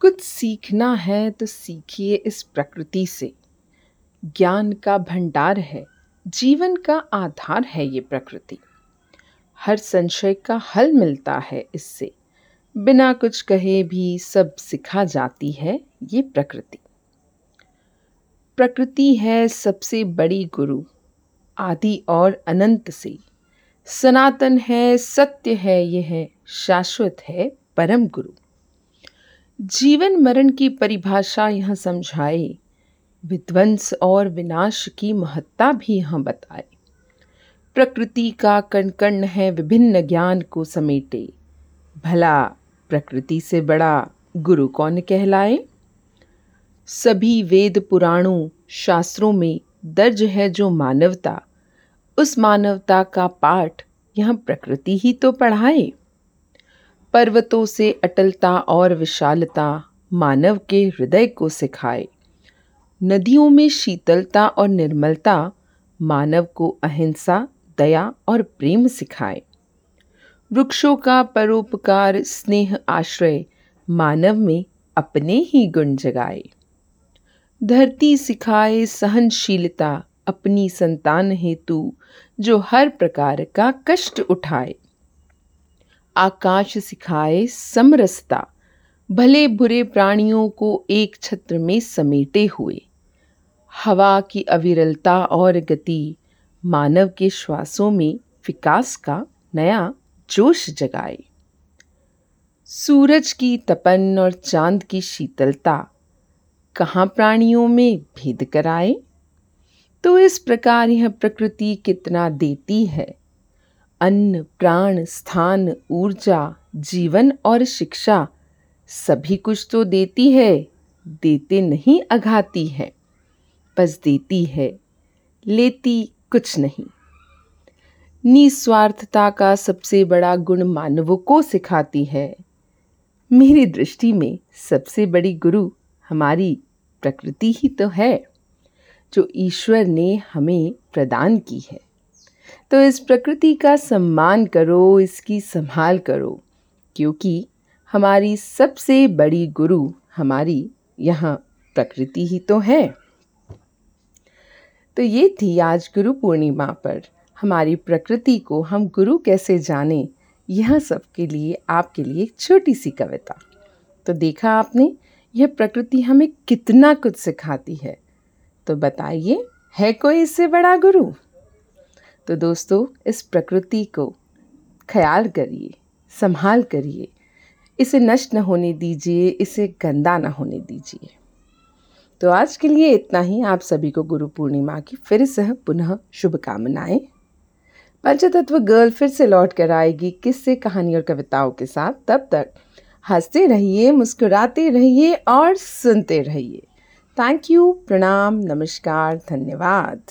कुछ सीखना है तो सीखिए इस प्रकृति से। ज्ञान का भंडार है, जीवन का आधार है ये प्रकृति। हर संशय का हल मिलता है इससे। बिना कुछ कहे भी सब सिखा जाती है ये प्रकृति। प्रकृति है सबसे बड़ी गुरु, आदि और अनंत से। सनातन है, सत्य है, यह शाश्वत है परम गुरु। जीवन मरण की परिभाषा यहाँ समझाए विध्वंस और विनाश की महत्ता भी यहाँ बताए प्रकृति का कण कण है, विभिन्न ज्ञान को समेटे। भला प्रकृति से बड़ा गुरु कौन कहलाए? सभी वेद पुराणों, शास्त्रों में दर्ज है जो मानवता, उस मानवता का पाठ यह प्रकृति ही तो पढ़ाए। पर्वतों से अटलता और विशालता मानव के हृदय को सिखाए। नदियों में शीतलता और निर्मलता मानव को अहिंसा, दया और प्रेम सिखाए। वृक्षों का परोपकार, स्नेह, आश्रय मानव में अपने ही गुण जगाए। धरती सिखाए सहनशीलता, अपनी संतान हेतु जो हर प्रकार का कष्ट उठाए। आकाश सिखाए समरसता। भले बुरे प्राणियों को एक छत्र में समेटे हुए। हवा की अविरलता और गति मानव के श्वासों में विकास का नया जोश जगाए। सूरज की तपन और चाँद की शीतलता कहाँ प्राणियों में भेद कराए? तो इस प्रकार यह प्रकृति कितना देती है? अन्न, प्राण, स्थान, ऊर्जा, जीवन और शिक्षा सभी कुछ तो देती है, देते नहीं अघाती है। बस देती है, लेती कुछ नहीं। निस्वार्थता का सबसे बड़ा गुण मानवों को सिखाती है। मेरी दृष्टि में सबसे बड़ी गुरु हमारी प्रकृति ही तो है, जो ईश्वर ने हमें प्रदान की है। तो इस प्रकृति का सम्मान करो, इसकी संभाल करो, क्योंकि हमारी सबसे बड़ी गुरु हमारी यहाँ प्रकृति ही तो है। तो ये थी आज गुरु पूर्णिमा पर हमारी प्रकृति को हम गुरु कैसे जाने, यह सबके लिए, आपके लिए एक छोटी सी कविता। तो देखा आपने, यह प्रकृति हमें कितना कुछ सिखाती है। तो बताइए, है कोई इससे बड़ा गुरु? तो दोस्तों, इस प्रकृति को ख्याल करिए, संभाल करिए। इसे नष्ट न होने दीजिए, इसे गंदा न होने दीजिए। तो आज के लिए इतना ही। आप सभी को गुरु पूर्णिमा की फिर से पुनः शुभकामनाएँ। पंचतत्व गर्ल फिर से लौट कर आएगी किस्से, कहानी और कविताओं के साथ। तब तक हँसते रहिए, मुस्कुराते रहिए और सुनते रहिए। थैंक यू प्रणाम, नमस्कार, धन्यवाद।